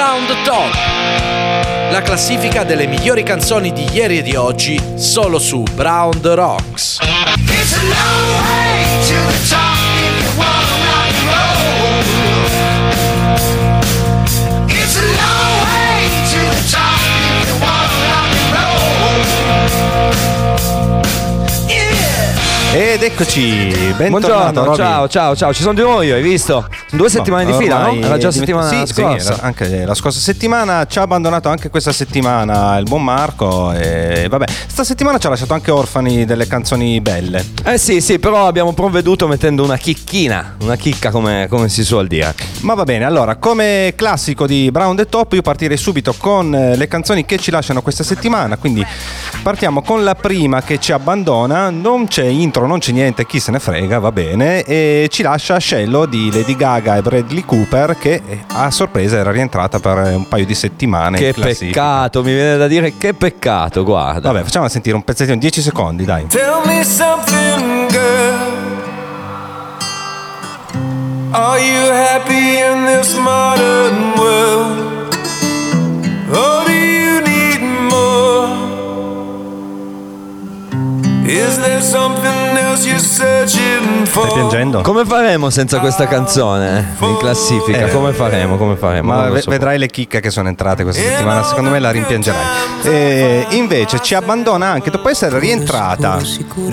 Brown the Top. La classifica delle migliori canzoni di ieri e di oggi solo su Brown the Rocks. It's a long way to the top if you wanna rock and roll. It's a long way to the top if you wanna rock and roll. Yeah. Ed eccoci, bentornato Buongiorno, ciao, ciao, ciao, ci sono di nuovo io, hai visto? Due settimane di fila, no? Era già settimana sì, scorsa. Sì, anche la scorsa settimana ci ha abbandonato anche questa settimana il buon Marco e vabbè, sta settimana ci ha lasciato anche orfani delle canzoni belle. Eh sì, sì, però abbiamo provveduto mettendo una chicchina, una chicca come, come si suol dire. Ma va bene, allora, come classico di Brown the Top, io partirei subito con eh, le canzoni che ci lasciano questa settimana. Quindi partiamo con la prima che ci abbandona. Non c'è intro, non c'è niente, chi se ne frega, va bene. E ci lascia Scello di Lady Gaga e Bradley Cooper, che eh, a sorpresa era rientrata per eh, un paio di settimane. Che peccato, mi viene da dire che peccato, guarda. Vabbè, facciamo sentire un pezzettino, 10 secondi, dai. Tell me something, girl. Are you happy in this modern world? Stai piangendo? Come faremo senza questa canzone in classifica? Eh, come faremo? Come faremo? Ma ve- so. vedrai le chicche che sono entrate questa settimana, secondo me la rimpiangerai. E invece ci abbandona anche dopo essere rientrata.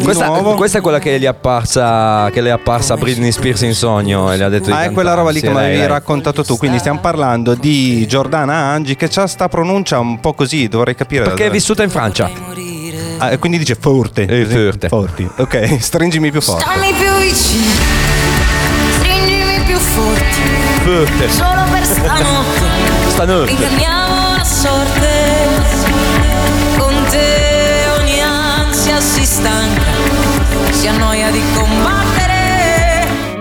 Questa, questa è quella che gli è apparsa che le è apparsa a Britney Spears in sogno e le ha detto di Ah, è quella roba lì Sì, che mi avevi raccontato tu. Quindi stiamo parlando di Giordana Angi che ha sta pronuncia un po' così, dovrei capire. Perché è vissuta in Francia. Ah, e quindi dice forte. Eh, forte. Forti. Ok, stringimi più forte. Stammi più vicino, stringimi più forte, Forte. solo per stanotte, Stanotte. inganniamo la sorte. Con te ogni ansia si stanca, si annoia di combattere.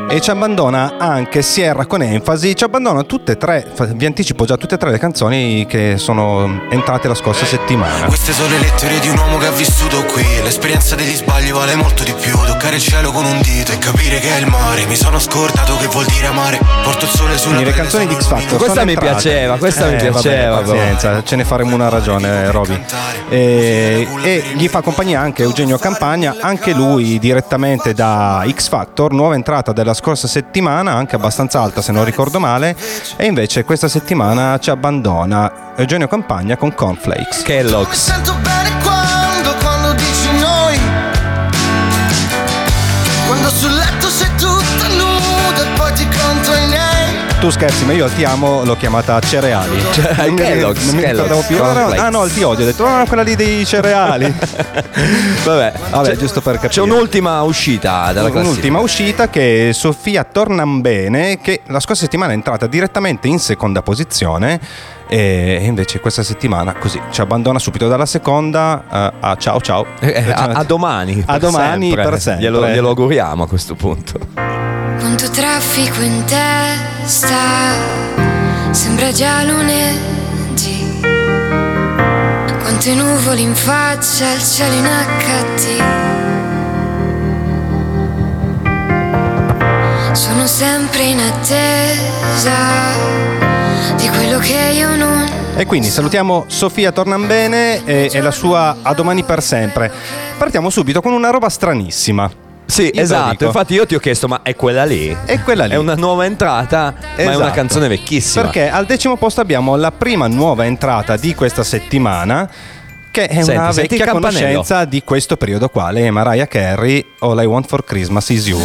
E ci abbandona anche Sierra con enfasi. Ci abbandona tutte e tre. Vi anticipo già tutte e tre le canzoni che sono entrate la scorsa settimana. Queste sono le lettere di un uomo che ha vissuto qui L'esperienza degli sbagli vale molto di più Toccare il cielo con un dito e capire che è il mare Mi sono scordato che vuol dire amare Porto il sole sulla Quindi le canzoni di X Factor Questa mi entrate. piaceva, questa mi Eh, piaceva, Vabbè, pazienza, ce ne faremo una ragione, Roby. E, e gli fa compagnia anche Eugenio Campagna, anche lui direttamente da X Factor, nuova entrata della scorsa settimana, anche abbastanza alta se non ricordo male. E invece questa settimana ci abbandona Eugenio Campagna con Cornflakes. Kellogg's. Tu scherzi, ma io ti amo l'ho chiamata cereali. non mi, Kellogg's, non mi ricordavo più. No, no, ah no, il ti odio, ho detto, no, no, quella lì dei cereali. Vabbè, Vabbè, c'è- giusto per capire. C'è un'ultima uscita dalla classifica. Un'ultima uscita che è Sofia Tornambene, che la scorsa settimana è entrata direttamente in seconda posizione. E invece questa settimana così ci abbandona subito dalla seconda eh, a ciao ciao. Eh, a, a domani. A domani per sempre. Glielo, glielo auguriamo a questo punto. Quanto traffico in testa, sembra già lunedì. Quante nuvole in faccia, il cielo in HD. Sono sempre in attesa di quello che io non E quindi salutiamo Sofia Tornambene e, e la sua A domani per sempre. Partiamo subito con una roba stranissima. Sì, Io esatto. Infatti, io ti ho chiesto, ma è quella lì? È quella lì. È una nuova entrata, ma è una Esatto. canzone vecchissima. Perché al decimo posto abbiamo la prima nuova entrata di questa settimana. Che è Senti, una vecchia conoscenza di questo periodo qua. Lei è Mariah Carey, All I Want for Christmas is You.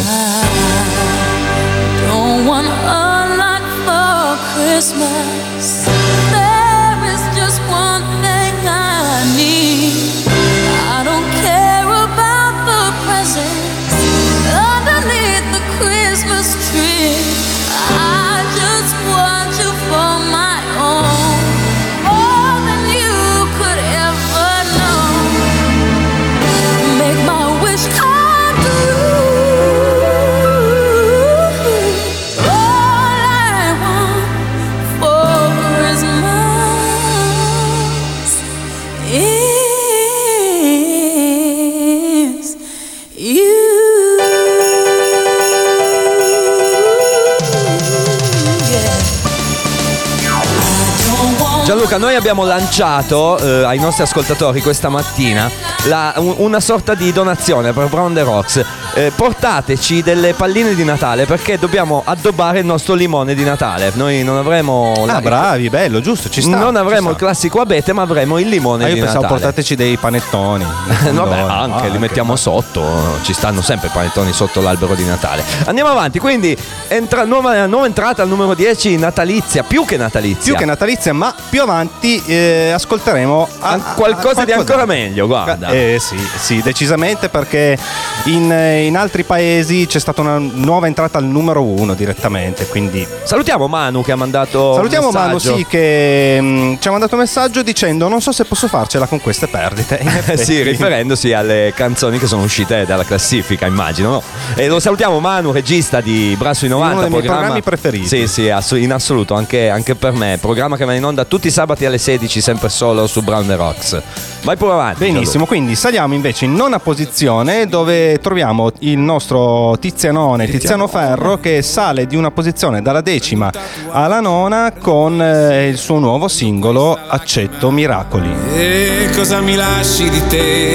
Luca, noi abbiamo lanciato eh, ai nostri ascoltatori questa mattina la- un- una sorta di donazione per Brown the Rocks. Eh, portateci delle palline di Natale perché dobbiamo addobbare il nostro limone di Natale. Noi non avremo Ah, bravi, bello, giusto, ci sta. non avremo il classico abete, ma avremo il limone Ah, io di pensavo Natale. portateci dei panettoni. Eh, Vabbè, No, anche ah, li mettiamo sotto, ci stanno sempre i panettoni sotto l'albero di Natale. Andiamo avanti, quindi entra- nuova, nuova entrata al numero 10, natalizia, più che natalizia. Più che natalizia, ma più avanti eh, ascolteremo a- An- a- qualcosa di ancora meglio, guarda. Eh sì, sì, decisamente perché in, eh, in altri paesi c'è stata una nuova entrata al numero uno direttamente, quindi Salutiamo Manu che ha mandato. salutiamo un Manu sì che mm, ci ha mandato un messaggio dicendo non so se posso farcela con queste perdite. Sì, riferendosi alle canzoni che sono uscite dalla classifica, immagino. No? E lo salutiamo Manu, regista di Brasso i 90. Uno dei miei programma- programmi preferiti. Sì, sì, assu- in assoluto, anche, anche per me. Programma che va in onda tutti i sabati alle 16, sempre solo su Brown Rocks. Vai pure avanti. Benissimo, quindi saliamo invece in nona posizione dove troviamo il nostro Tizianone, Tiziano Ferro, che sale di una posizione dalla decima alla nona con eh, il suo nuovo singolo Accetto Miracoli. E cosa mi lasci di te?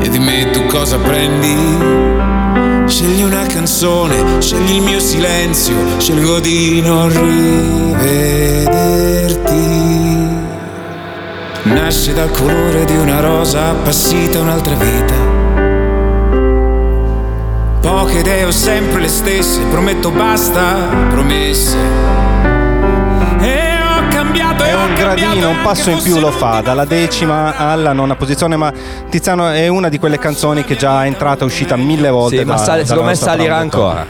E di me tu cosa prendi? Scegli una canzone, scegli il mio silenzio, scelgo di non rivederti. Nasce dal colore di una rosa appassita un'altra vita. Ho sempre le stesse, prometto basta, promesse. E ho cambiato e È ho un gradino, un passo in più lo fa, dalla decima alla nona posizione, ma Tiziano è una di quelle canzoni che già è entrata e uscita mille volte. Sì, ma da- sale- dalla secondo me salirà ancora.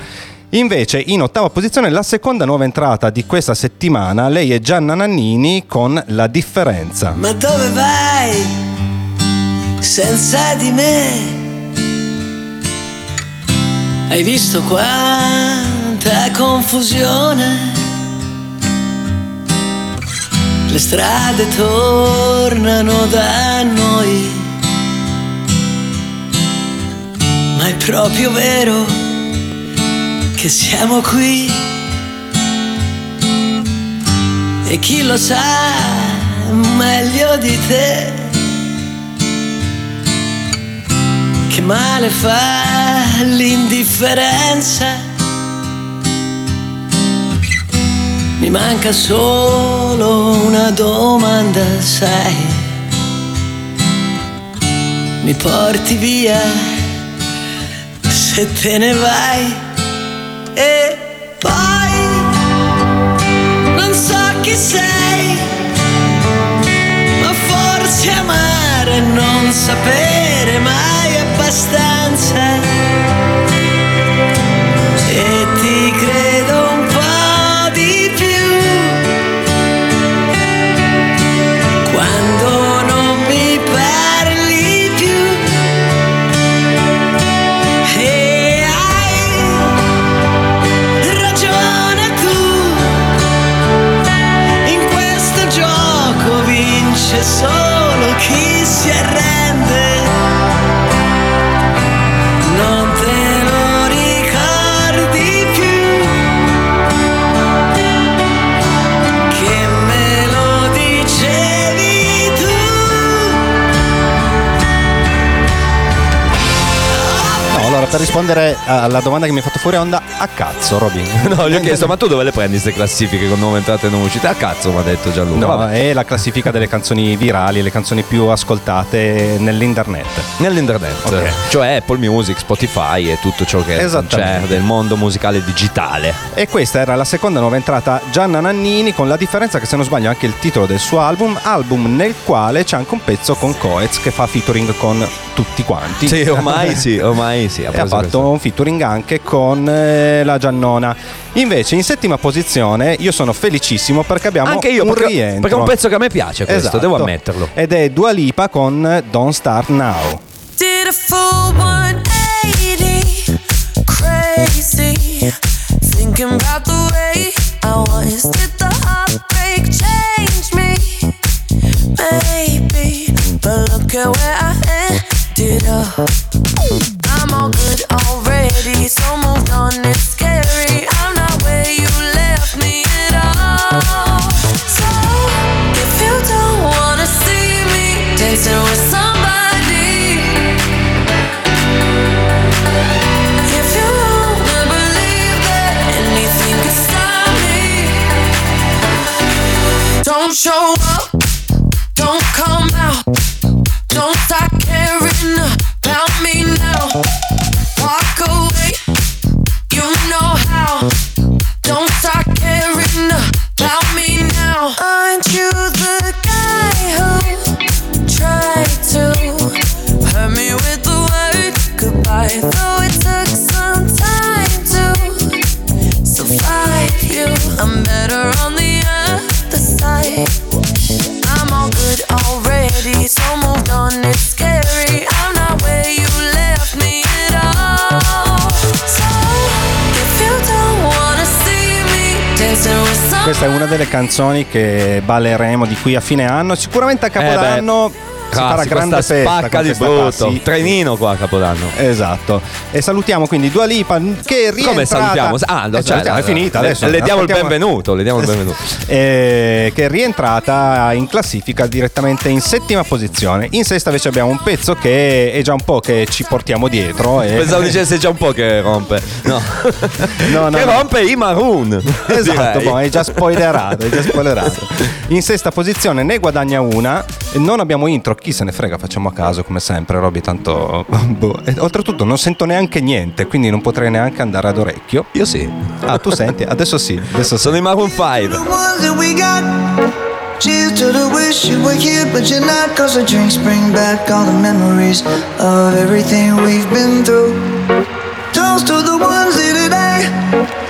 Invece in ottava posizione la seconda nuova entrata di questa settimana, lei è Gianna Nannini con La differenza. Ma dove vai senza di me? Hai visto quanta confusione? Le strade tornano da noi. Ma è proprio vero che siamo qui. E chi lo sa meglio di te? Che male fa l'indifferenza? Mi manca solo una domanda, sai? Mi porti via se te ne vai e poi non so chi sei, ma forse amare non sapere mai abbastanza. Vince solo chi si arrende. Rispondere alla domanda che mi hai fatto fuori onda, a cazzo Robin. No, gli ho chiesto, ma tu dove le prendi queste classifiche con nuove entrate e nuove uscite? A cazzo, mi ha detto Gianluca. No, Vabbè. è la classifica delle canzoni virali, le canzoni più ascoltate nell'internet. Nell'internet, Ok. cioè Apple Music, Spotify e tutto ciò che c'è del mondo musicale digitale. E questa era la seconda nuova entrata Gianna Nannini, con la differenza che se non sbaglio anche il titolo del suo album, album nel quale c'è anche un pezzo con Coez che fa featuring con tutti quanti. Sì, ormai sì, ormai sì. ha preso fatto questo. un featuring anche con eh, la Giannona. Invece in settima posizione io sono felicissimo perché abbiamo Anche io, un perché, rientro. perché è un pezzo che a me piace questo, Esatto. devo ammetterlo. Ed è Dua Lipa con Don't Start Now. Did a full 180, crazy. Thinking about the way I was. Did the heartbreak change me? Maybe, but look at where I ended up. So moved on. It's Questa è una delle canzoni che balleremo di qui a fine anno. Sicuramente a Capodanno si farà grande festa. spacca di brutto. sì. Trenino qua a Capodanno. Esatto. E salutiamo quindi Dua Lipa che rientra. Come salutiamo? Ah, no, cioè, è finita le- adesso. Le, diamo il benvenuto, le diamo il benvenuto. eh, che è rientrata in classifica direttamente in settima posizione. In sesta invece abbiamo un pezzo che è già un po' che ci portiamo dietro. E... Pensavo dicesse già un po' che rompe. No. No, no, che no. rompe i Maroon. Esatto, boh, è già spoilerato, è già spoilerato. In sesta posizione ne guadagna una. E Non abbiamo intro, chi se ne frega, facciamo a caso come sempre, Roby, tanto... boh. E oltretutto non sento neanche niente, quindi non potrei neanche andare ad orecchio. Io sì. Ah, tu senti? Adesso sì, adesso sì. Sono i Maroon 5. The ones that we got. Cheers to the wish you were here, but you're not. Cause the drinks bring back all the memories of everything we've been through. Toast to the ones here today.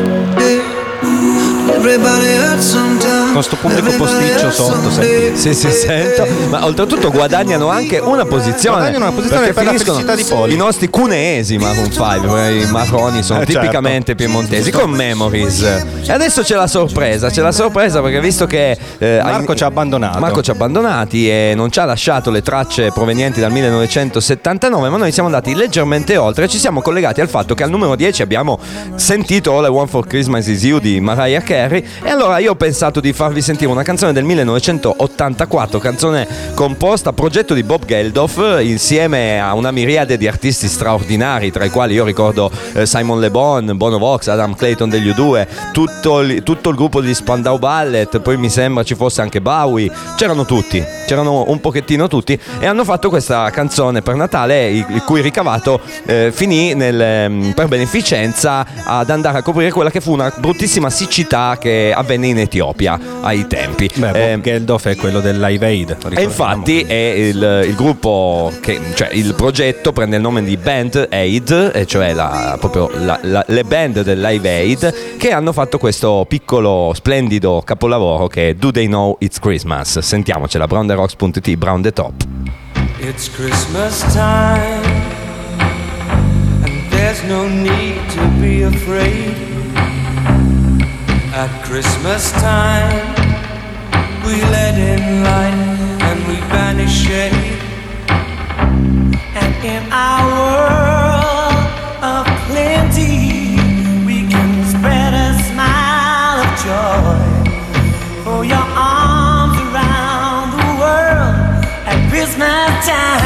Everybody hurts someone Con sto pubblico posticcio sotto, someday. Sì, sì, sento. Ma oltretutto guadagnano anche una posizione. Guadagnano una posizione perché per la finiscono di Poli. I nostri cuneesi Maroon 5, i marroni sono Eh, certo. tipicamente piemontesi con Memories. E adesso c'è la sorpresa, c'è la sorpresa perché visto che eh, Marco hai- ci ha abbandonato. Marco ci ha abbandonati e non ci ha lasciato le tracce provenienti dal 1979, ma noi siamo andati leggermente oltre e ci siamo collegati al fatto che al numero 10 abbiamo sentito All I Want for Christmas Is You di Mariah Carey e allora io ho pensato di farvi sentire una canzone del 1984, canzone composta a progetto di Bob Geldof insieme a una miriade di artisti straordinari, tra i quali io ricordo eh, Simon Le Bon, Bono Vox, Adam Clayton degli U2, tutto tutto il gruppo di Spandau Ballet, poi mi sembra ci fosse anche Bowie, c'erano tutti, c'erano un pochettino tutti e hanno fatto questa canzone per Natale il, il cui ricavato eh, finì nel, ehm, per beneficenza ad andare a coprire quella che fu una bruttissima siccità che avvenne in Etiopia ai tempi. Beh, Bob Eh, Geldof è quello del Live Aid. e infatti è il, il gruppo che, cioè il progetto prende il nome di Band Aid, cioè la- proprio la- la- le band del Live Aid, che hanno fatto questo piccolo, splendido capolavoro che è Do They Know It's Christmas. Sentiamocela, brownderocks.it, Brown the Top. It's Christmas time, and there's no need to be afraid. At Christmas time, we let in light and we banish shade. And in our world of plenty, we can spread a smile of joy. Throw your arms around the world at Christmas time.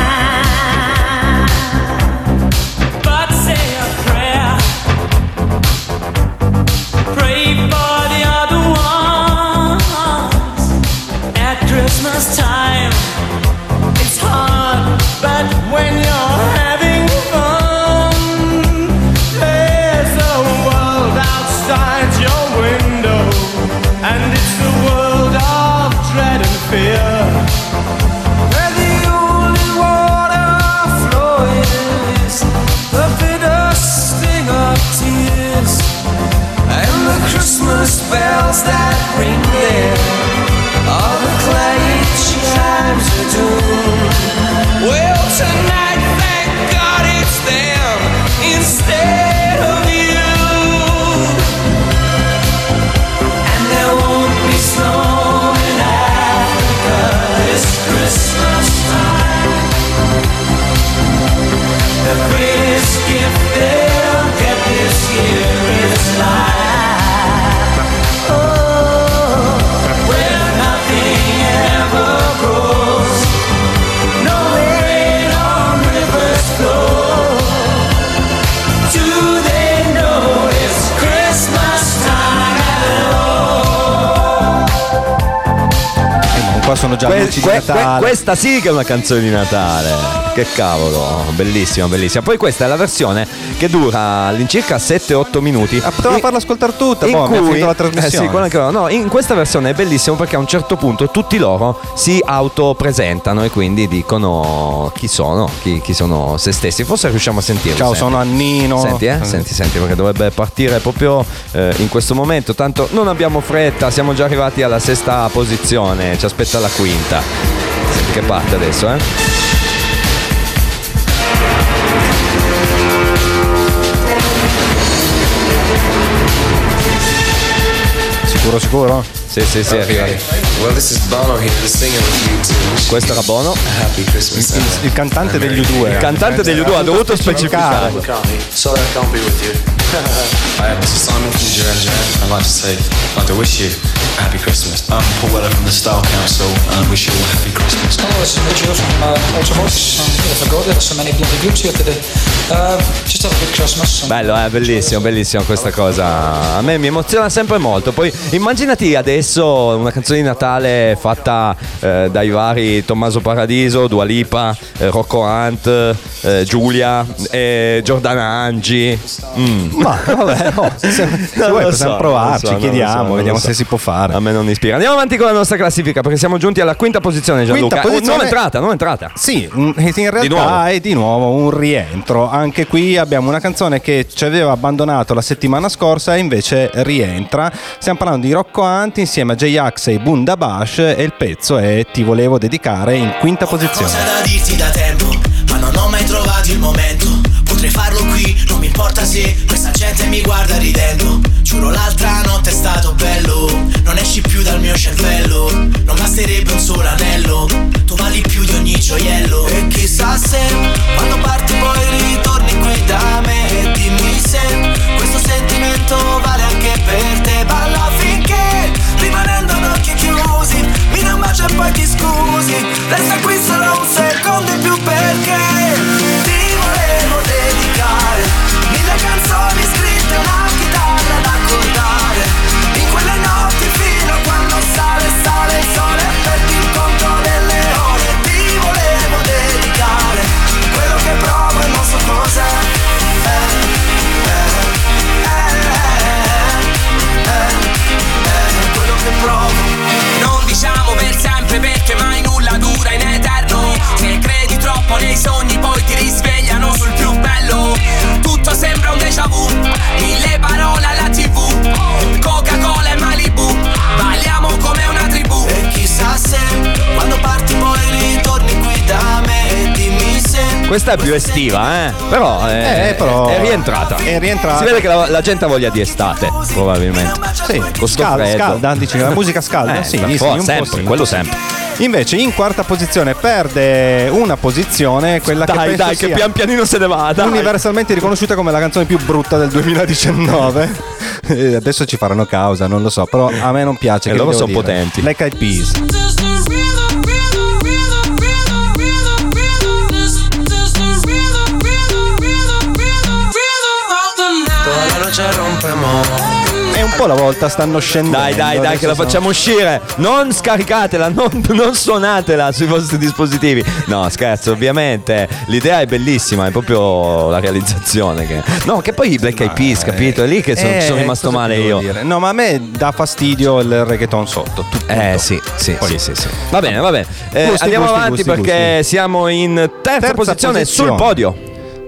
Sono già Que- que- que- questa sì che è una canzone di Natale. Che cavolo, bellissima, bellissima. Poi questa è la versione che dura all'incirca 7-8 minuti. Ah, poteva In- farla ascoltare tutta, in mi ha cui, finito la eh trasmissione. sì, quello anche no, in questa versione è bellissimo perché a un certo punto tutti loro si autopresentano e quindi dicono chi sono, chi, chi sono se stessi. Forse riusciamo a sentirlo. Ciao, senti. sono Annino. Senti, eh? Senti, senti, perché dovrebbe partire proprio eh, in questo momento. Tanto non abbiamo fretta, siamo già arrivati alla sesta posizione, ci aspetta la quinta. Senti che parte adesso, eh? Sicuro, sicuro? Sì, sì, sì, arriva. Well, this is Bono here, singing with you Questo era Bono. Happy Christmas. Il, il cantante degli U2. Il cantante degli U2 ha dovuto specificare. Sorry I can't be with you. This is Simon from Duran Duran. I'd like to say, I'd like to wish you happy Christmas. I'm Paul Weller from the Style Council and I wish you all a happy Christmas. Hello, this is Richard from uh, Automotive. Um, I forgot there are so many bloody groups here today. Uh, just have a good Christmas. Bello, eh, bellissimo, bellissimo questa cosa. A me mi emoziona sempre molto. Poi immaginati adesso una canzone di Natale fatta eh, dai vari Tommaso Paradiso, Dua Lipa, eh, Rocco Hunt, eh, Giulia, eh, Giordana Angi. Mm. Ma vabbè, no, se, se vuoi possiamo so, provarci, so, chiediamo, so, vediamo se si può fare. A me non ispira. Andiamo avanti con la nostra classifica perché siamo giunti alla quinta posizione, Gianluca. Quinta posizione- Oh, non entrata, non entrata. Sì, mm, in realtà nuovo. è di nuovo un rientro. Anche qui abbiamo una canzone che ci aveva abbandonato la settimana scorsa e invece rientra. Stiamo parlando di Rocco Hunt insieme a J-Ax e Bundabash e il pezzo è Ti volevo dedicare in quinta posizione. Cosa da dirti da tempo, ma non ho mai trovato il momento. Potrei farlo qui, non mi importa se questa gente mi guarda ridendo. Giuro l'altra notte è stato bello, non esci più dal mio cervello. Non basterebbe un solo anello, tu vali più di ogni gioiello. E chissà se quando parti poi ritorni qui da me. E dimmi se questo sentimento vale anche per te. Balla finché rimanendo ad occhi chiusi, mi dai un bacio e poi ti scusi. Resta qui solo un secondo Questa è più estiva, eh. Però, è, Eh, però è rientrata. è rientrata. Si vede che la, la gente ha voglia di estate, probabilmente. Sì, Con scalda, scalda, dici la musica scalda? Eh, sì, sì, po' sempre, quello sempre. Invece in quarta posizione perde una posizione, quella che Dai, penso dai, che pian pianino se ne va. Dai. universalmente riconosciuta come la canzone più brutta del 2019. Eh, Adesso ci faranno causa, non lo so, però a me non piace. E che loro sono dire. potenti. Black Eyed Peas. Po' alla volta stanno scendendo. Dai, dai, dai, che la facciamo uscire. Non scaricatela, non, non suonatela sui vostri dispositivi. No, scherzo, ovviamente. L'idea è bellissima, è proprio la realizzazione. Che... No, che poi i Black Eyed Peas, capito? È lì che sono, Eh, sono rimasto cosa male io. dire? No, ma a me dà fastidio il reggaeton sotto. tutto. Eh sì, sì, sì, sì, sì. Va bene, va bene. Eh, Gusti, andiamo gusti, avanti gusti, perché siamo in terza, Terza posizione, posizione. sul podio.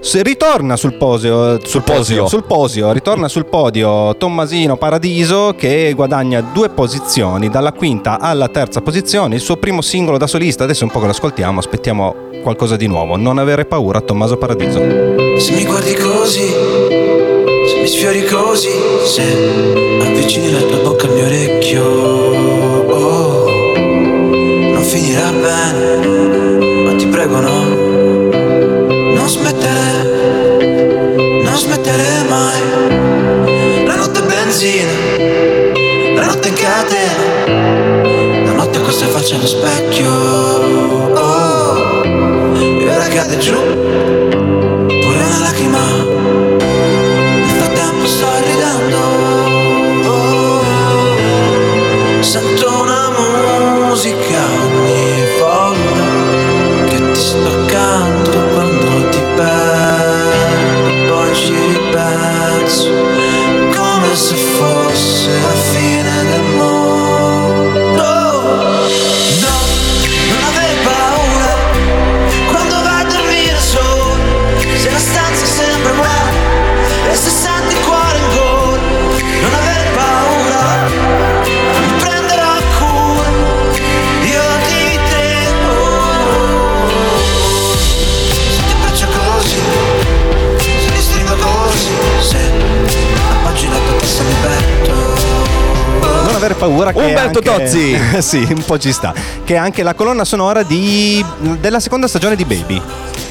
Se ritorna sul posio, sul posio. sul posio, ritorna sul podio Tommasino Paradiso che guadagna due posizioni dalla quinta alla terza posizione, il suo primo singolo da solista. Adesso un po' che lo ascoltiamo, aspettiamo qualcosa di nuovo. Non avere paura, Tommaso Paradiso. Se mi guardi così, se mi sfiori così, se avvicini la tua bocca al mio orecchio, oh, non finirà bene, ma ti prego no, non smettere, non smettere mai. La notte è benzina, la notte è catena, la notte questa faccia allo specchio, oh, e ora cade giù paura che Tozzi. sì, un po' ci sta. Che è anche la colonna sonora di... della seconda stagione di Baby.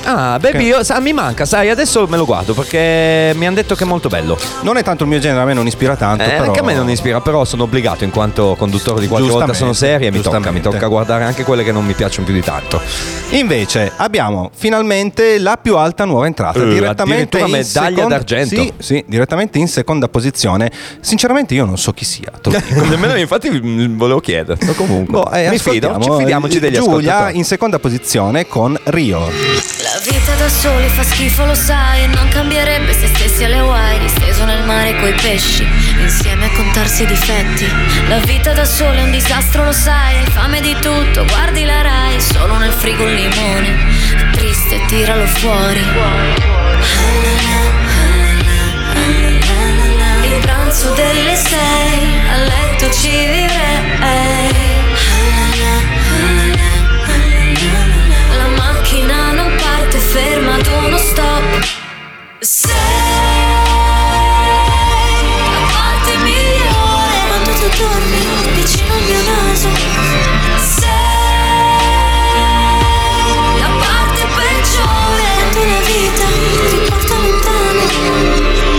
Ah, baby, io, sa, mi manca, sai, adesso me lo guardo perché mi hanno detto che è molto bello. Non è tanto il mio genere, a me non ispira tanto. Eh, però... Anche a me non ispira, però sono obbligato in quanto conduttore di qualche volta sono serie e mi tocca, mi tocca guardare anche quelle che non mi piacciono più di tanto. Invece abbiamo finalmente la più alta nuova entrata. Eh, direttamente in medaglia seconda- d'argento. Sì, sì, direttamente in seconda posizione. Sinceramente io non so chi sia. Nemmeno infatti mm, volevo chiederlo comunque. Boh, eh, mi fido, ci fidiamoci degli Giulia ascoltatori. in seconda posizione con Rio. Vita da soli fa schifo, lo sai, non cambierebbe se stessi alle Hawaii, disteso nel mare coi pesci, insieme a contarsi i difetti. La vita da soli è un disastro, lo sai, hai fame di tutto, guardi la Rai, solo nel frigo un limone, è triste, tiralo fuori. Il pranzo delle sei, a letto ci vivrei. La macchina non parte, ferma ad uno stop. Sei la parte migliore quando tu dormi vicino al mio naso. Sei la parte peggiore quando la vita ti porta lontano.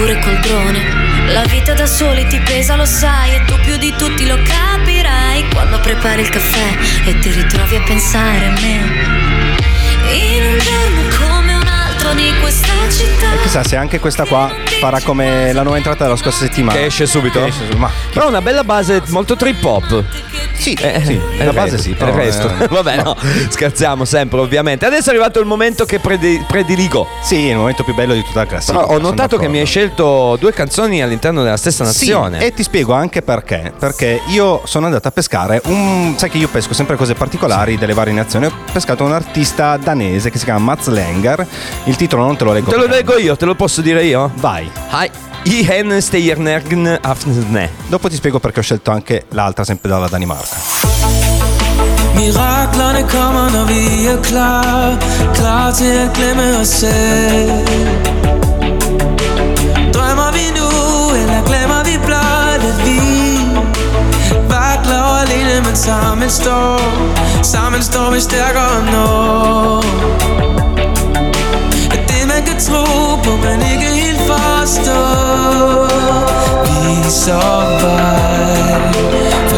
Pure col drone. La vita da soli ti pesa, lo sai, e tu più di tutti lo capirai quando prepari il caffè e ti ritrovi a pensare a me. In un giorno come un altro di questa città. E chissà se anche questa qua farà come la nuova entrata della scorsa settimana. Che esce subito? Che esce subito, ma Però una bella base molto trip hop. Sì, Eh, sì, è la il base resto, sì, però, il resto. eh, Vabbè, no, scherziamo sempre, ovviamente. Adesso è arrivato il momento che predi- prediligo. Sì, è il momento più bello di tutta la classifica. Però ho notato che mi hai scelto due canzoni all'interno della stessa nazione. Sì, e ti spiego anche perché. Perché io sono andato a pescare un. Sai che io pesco sempre cose particolari delle varie nazioni. Ho pescato un artista danese che si chiama Mats Lenger. Il titolo non te lo leggo. Te lo leggo io, te lo posso dire io? Vai. Hai Ihan Steyernergn Afne. Dopo ti spiego perché ho scelto anche l'altra, sempre dalla Danimarca. Miraklerne kommer, når vi er klar Klar til at glemme os selv Drømmer vi nu, eller glemmer vi blot At vi vakler alene, men sammen står Sammen står vi stærkere det man kan tro på, men ikke helt forstår. Viser vej.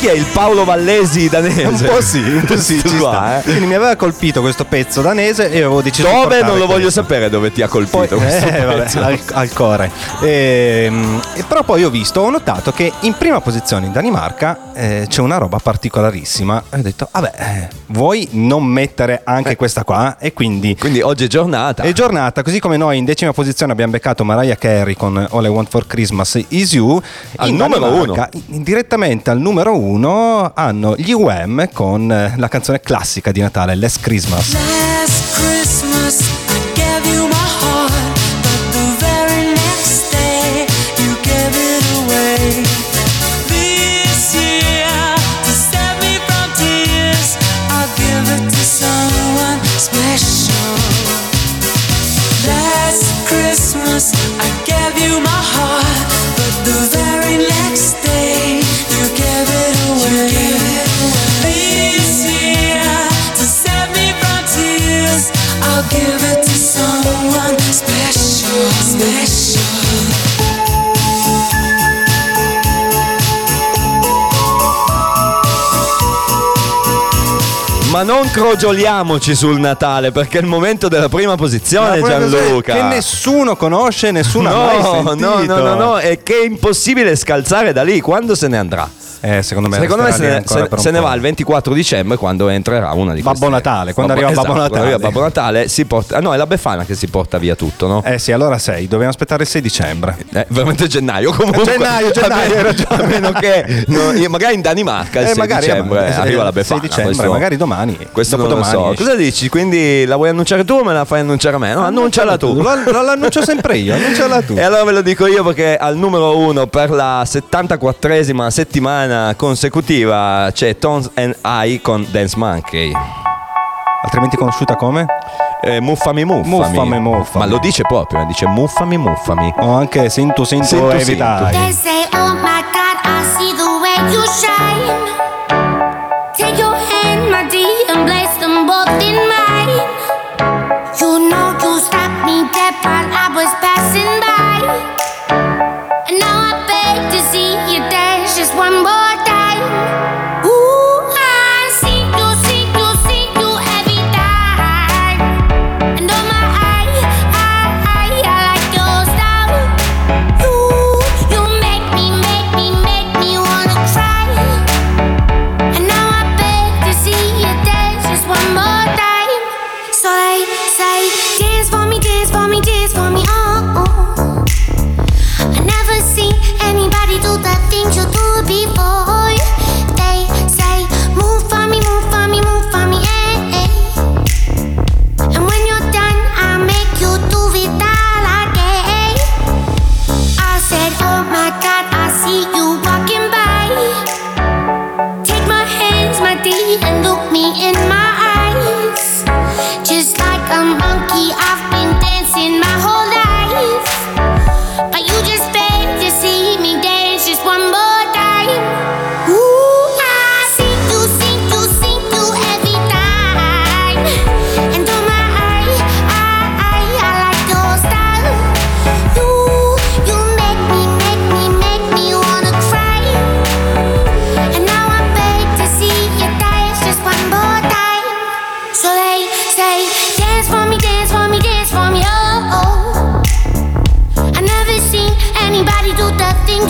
Chi è il Paolo Vallesi danese? Un po' sì, un po' sì, ci Qua, eh. Quindi mi aveva colpito questo pezzo danese e avevo deciso di Dove portare non lo voglio questo. sapere dove ti ha colpito Poi, questo eh, vabbè, al, al cuore. Ehm, e però poi ho visto, ho notato che in prima posizione in Danimarca eh, c'è una roba particolarissima. E ho detto, vabbè, eh, vuoi non mettere anche questa qua? E quindi... Quindi oggi è giornata. È giornata, così come noi in decima posizione abbiamo beccato Mariah Carey con All I Want for Christmas Is You. Al numero Danimarca, in- direttamente al numero uno hanno gli Wham con eh, la canzone classica di Natale, Last Christmas. Last Christmas, Ma non crogioliamoci sul Natale perché è il momento della prima posizione, Ma quella cosa Gianluca. Che nessuno conosce, nessuno ha mai No, sentito. no, no, no, no, è che è impossibile scalzare da lì. Quando se ne andrà? Eh, secondo me, Secondo me se ne, se- se ne va il 24 dicembre quando entrerà una di Babbo queste Natale, quando arriva Babbo esatto, Natale. arriva Babbo Natale si porta ah, no, è la Befana che si porta via tutto, no? Eh sì, allora 6, dobbiamo aspettare il 6 dicembre. Eh, veramente gennaio comunque. Gennaio, gennaio, hai a meno, ragione. a meno che no, magari in Danimarca il Eh, 6 magari, dicembre eh, arriva la 6 Befana. dicembre, questo- magari domani. Questo non lo so. Cosa dici? Quindi la vuoi annunciare tu o me la fai annunciare a me? No, annunciala tu. Lo, lo- l'annuncio sempre io, annunciala tu. E allora ve lo dico io perché al numero uno per la 74esima settimana consecutiva c'è Tones and I con Dance Monkey. Altrimenti conosciuta come? Eh, muffami muffami. Muffami, muffami. Ma lo dice proprio, dice muffami muffami. O anche Sintu Sintu Sintu, Evitai. They say, oh my God, I see the way you shine.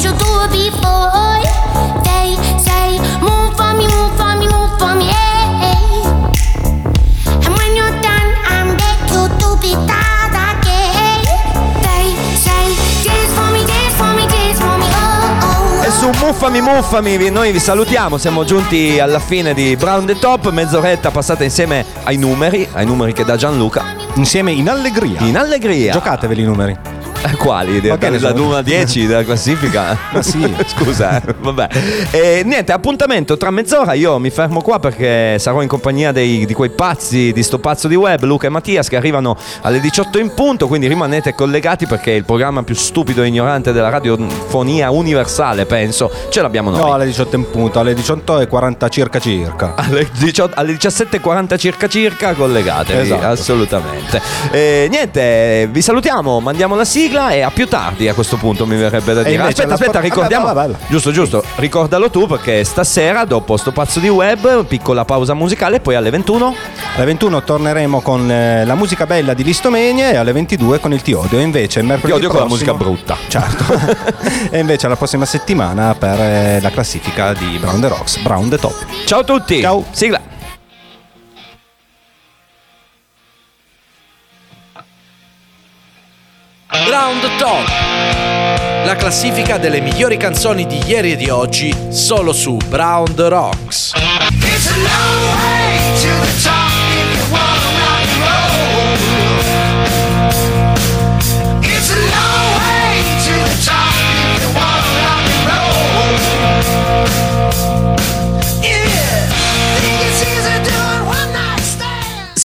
The things you do before. They say, move for me, move for me, move for me, yeah. And when you're done, I'm back you to be that again. They say, dance for me, dance for me, dance for me, oh, oh. E su Muffami Muffami vi- noi vi salutiamo, siamo giunti alla fine di Brown the Top, mezz'oretta passata insieme ai numeri, ai numeri che dà Gianluca. Insieme in allegria. In allegria. Giocateveli i numeri. Eh, Quali? Ne Da so. 1 a 10 della classifica? Ma sì. Scusa, eh, vabbè. E niente, appuntamento tra mezz'ora. Io mi fermo qua perché sarò in compagnia dei- di quei pazzi di sto pazzo di web, Luca e Mattias, che arrivano alle 18 in punto. Quindi rimanete collegati perché il programma più stupido e ignorante della radiofonia universale, penso, ce l'abbiamo noi. No, alle 18 in punto, alle 18 e 40 circa circa. Alle, 18 alle 17.40 circa circa collegatevi Esatto. assolutamente E niente vi salutiamo mandiamo la sigla e a più tardi a questo punto mi verrebbe da dire aspetta aspetta sport- ricordiamo Ah, bella, bella. giusto giusto ricordalo tu perché stasera dopo sto pazzo di web piccola pausa musicale poi alle 21 Alle 21 torneremo con eh, la musica bella di Listomenie e alle 22 con il Ti Odio. Invece mercoledì Ti Odio con la prossimo- musica brutta. Certo. e invece la prossima settimana per eh, la classifica di Brown the Rocks, Brown the Top. ciao a tutti Ciao. sigla Round Top. La classifica delle migliori canzoni di ieri e di oggi solo su Brown the Rocks. It's a long way to the top if you wanna